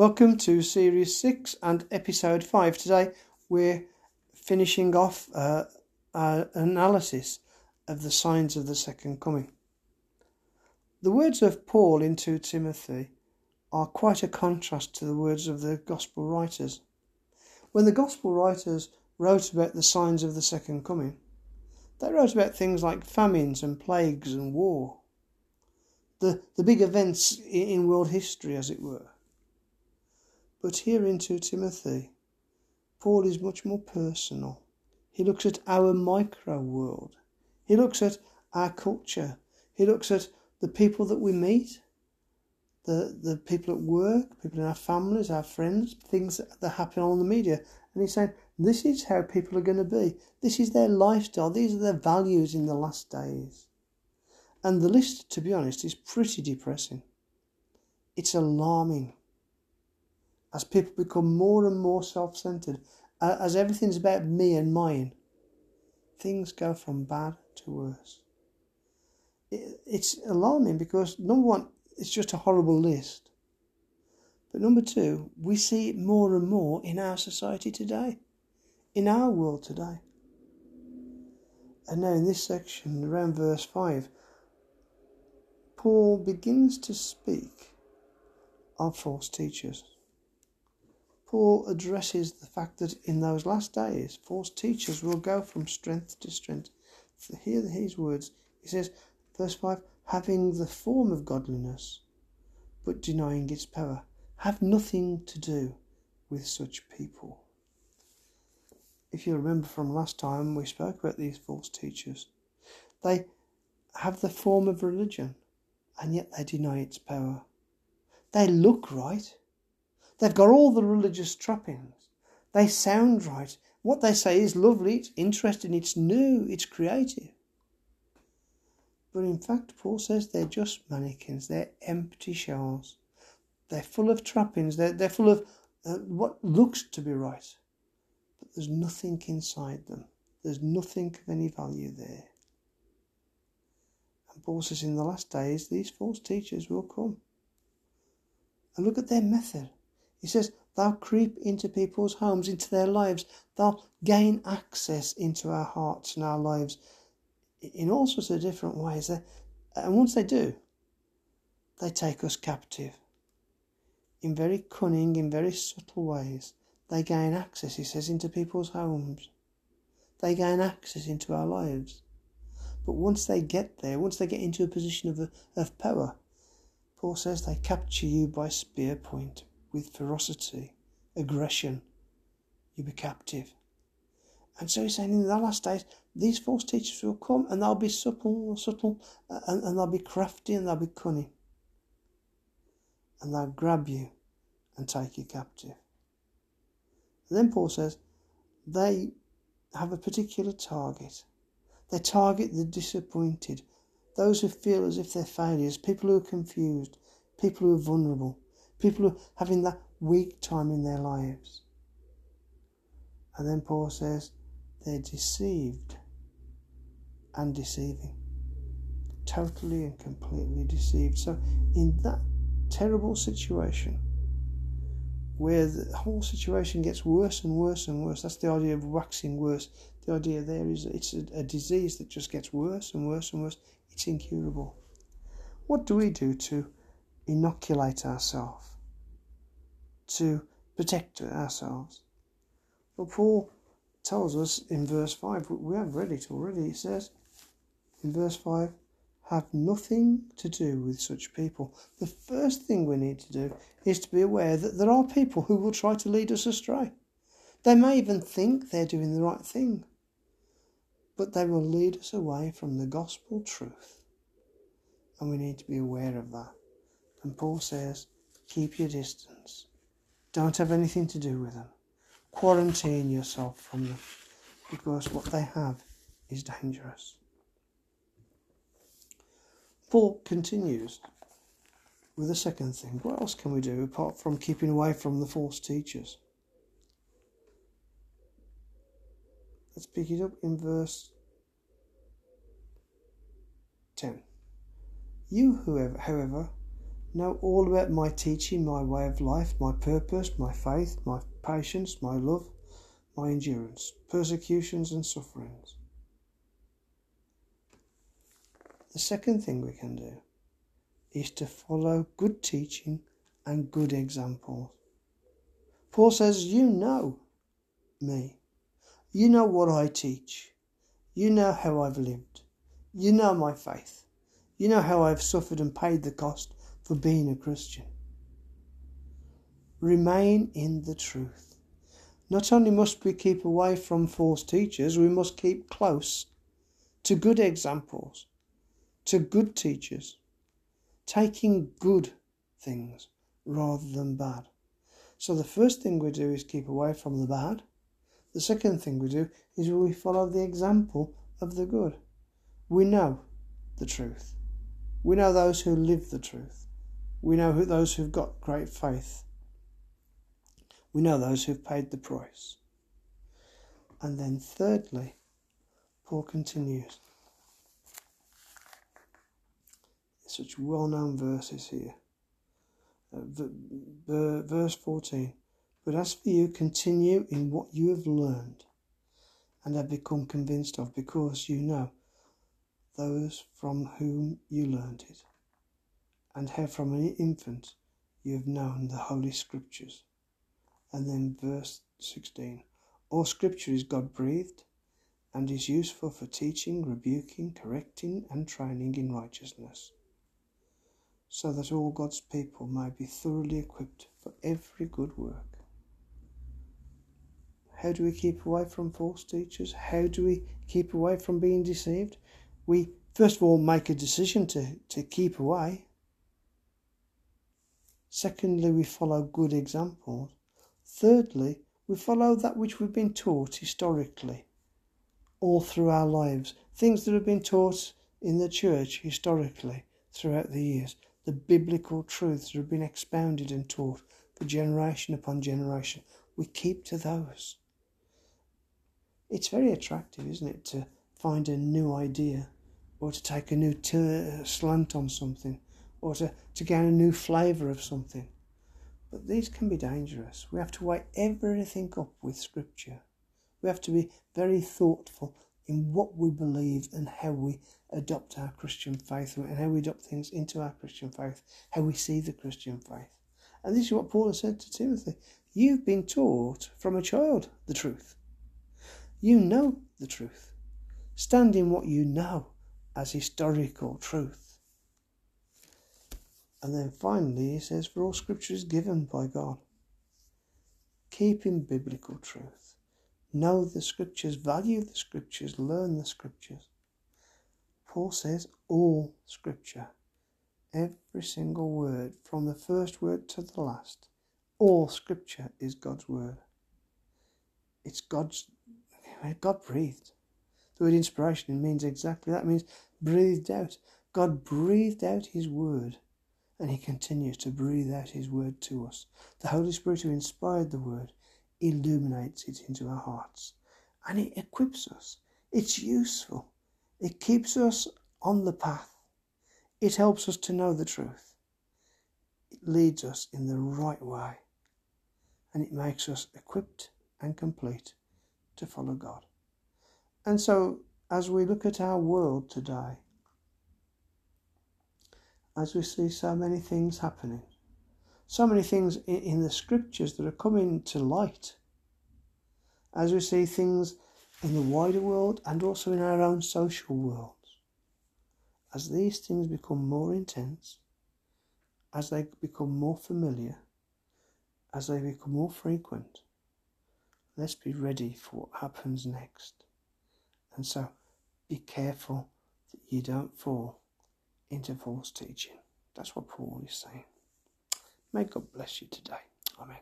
Welcome to Series 6 and Episode 5. Today we're finishing off uh, our analysis of the signs of the Second Coming. The words of Paul in 2 Timothy are quite a contrast to the words of the Gospel writers. When the Gospel writers wrote about the signs of the Second Coming, they wrote about things like famines and plagues and war, the, the big events in world history, as it were. But here in 2 Timothy, Paul is much more personal. He looks at our micro world. He looks at our culture. He looks at the people that we meet, the, the people at work, people in our families, our friends, things that, that happen on the media. And he's saying, this is how people are going to be. This is their lifestyle. These are their values in the last days. And the list, to be honest, is pretty depressing. It's alarming as people become more and more self centered, as everything's about me and mine, things go from bad to worse. It's alarming because, number one, it's just a horrible list. But number two, we see it more and more in our society today, in our world today. And now, in this section, around verse 5, Paul begins to speak of false teachers. Paul addresses the fact that in those last days, false teachers will go from strength to strength. Hear his words. He says, verse 5 having the form of godliness, but denying its power. Have nothing to do with such people. If you remember from last time, we spoke about these false teachers. They have the form of religion, and yet they deny its power. They look right, They've got all the religious trappings. They sound right. What they say is lovely, it's interesting, it's new, it's creative. But in fact, Paul says they're just mannequins, they're empty shells. They're full of trappings, they're, they're full of uh, what looks to be right. But there's nothing inside them, there's nothing of any value there. And Paul says in the last days, these false teachers will come. And look at their method. He says, They'll creep into people's homes, into their lives. They'll gain access into our hearts and our lives in all sorts of different ways. And once they do, they take us captive. In very cunning, in very subtle ways, they gain access, he says, into people's homes. They gain access into our lives. But once they get there, once they get into a position of, of power, Paul says they capture you by spear point with ferocity, aggression, you'll be captive. And so he's saying in the last days, these false teachers will come and they'll be subtle, subtle, and, and they'll be crafty and they'll be cunning. And they'll grab you and take you captive. And then Paul says, they have a particular target. They target the disappointed, those who feel as if they're failures, people who are confused, people who are vulnerable, People are having that weak time in their lives. And then Paul says they're deceived and deceiving. Totally and completely deceived. So, in that terrible situation, where the whole situation gets worse and worse and worse, that's the idea of waxing worse. The idea there is it's a, a disease that just gets worse and worse and worse. It's incurable. What do we do to inoculate ourselves? To protect ourselves. Well, Paul tells us in verse 5, we have read it already, he says in verse 5, have nothing to do with such people. The first thing we need to do is to be aware that there are people who will try to lead us astray. They may even think they're doing the right thing, but they will lead us away from the gospel truth. And we need to be aware of that. And Paul says, keep your distance. Don't have anything to do with them. Quarantine yourself from them because what they have is dangerous. Paul continues with the second thing. What else can we do apart from keeping away from the false teachers? Let's pick it up in verse 10. You, whoever, however, know all about my teaching, my way of life, my purpose, my faith, my patience, my love, my endurance, persecutions and sufferings. The second thing we can do is to follow good teaching and good examples. Paul says, You know me. You know what I teach. You know how I've lived. You know my faith. You know how I've suffered and paid the cost for being a Christian. Remain in the truth. Not only must we keep away from false teachers, we must keep close to good examples, to good teachers, taking good things rather than bad. So the first thing we do is keep away from the bad. The second thing we do is we follow the example of the good. We know the truth. We know those who live the truth. We know who, those who've got great faith. We know those who've paid the price. And then, thirdly, Paul continues. Such well known verses here. Uh, verse 14. But as for you, continue in what you have learned and have become convinced of, because you know those from whom you learned it, and how from an infant you have known the Holy Scriptures. And then verse 16 All Scripture is God breathed and is useful for teaching, rebuking, correcting, and training in righteousness, so that all God's people may be thoroughly equipped for every good work. How do we keep away from false teachers? How do we keep away from being deceived? We first of all make a decision to, to keep away. Secondly, we follow good examples. Thirdly, we follow that which we've been taught historically, all through our lives. Things that have been taught in the church historically throughout the years. The biblical truths that have been expounded and taught for generation upon generation. We keep to those. It's very attractive, isn't it, to find a new idea or to take a new t- slant on something or to, to gain a new flavour of something. But these can be dangerous. We have to weigh everything up with Scripture. We have to be very thoughtful in what we believe and how we adopt our Christian faith and how we adopt things into our Christian faith, how we see the Christian faith. And this is what Paul has said to Timothy. You've been taught from a child the truth. You know the truth. Stand in what you know as historical truth. And then finally, he says, For all scripture is given by God. Keep in biblical truth. Know the scriptures, value the scriptures, learn the scriptures. Paul says, All scripture. Every single word, from the first word to the last, all scripture is God's word. It's God's God breathed. The word inspiration means exactly that. It means breathed out. God breathed out His word, and He continues to breathe out His word to us. The Holy Spirit who inspired the word illuminates it into our hearts, and it equips us. It's useful. It keeps us on the path. It helps us to know the truth. It leads us in the right way, and it makes us equipped and complete to follow God. And so, as we look at our world today, as we see so many things happening, so many things in, the scriptures that are coming to light, as we see things in the wider world and also in our own social worlds, as these things become more intense, as they become more familiar, as they become more frequent, let's be ready for what happens next. And so be careful that you don't fall into false teaching. That's what Paul is saying. May God bless you today. Amen.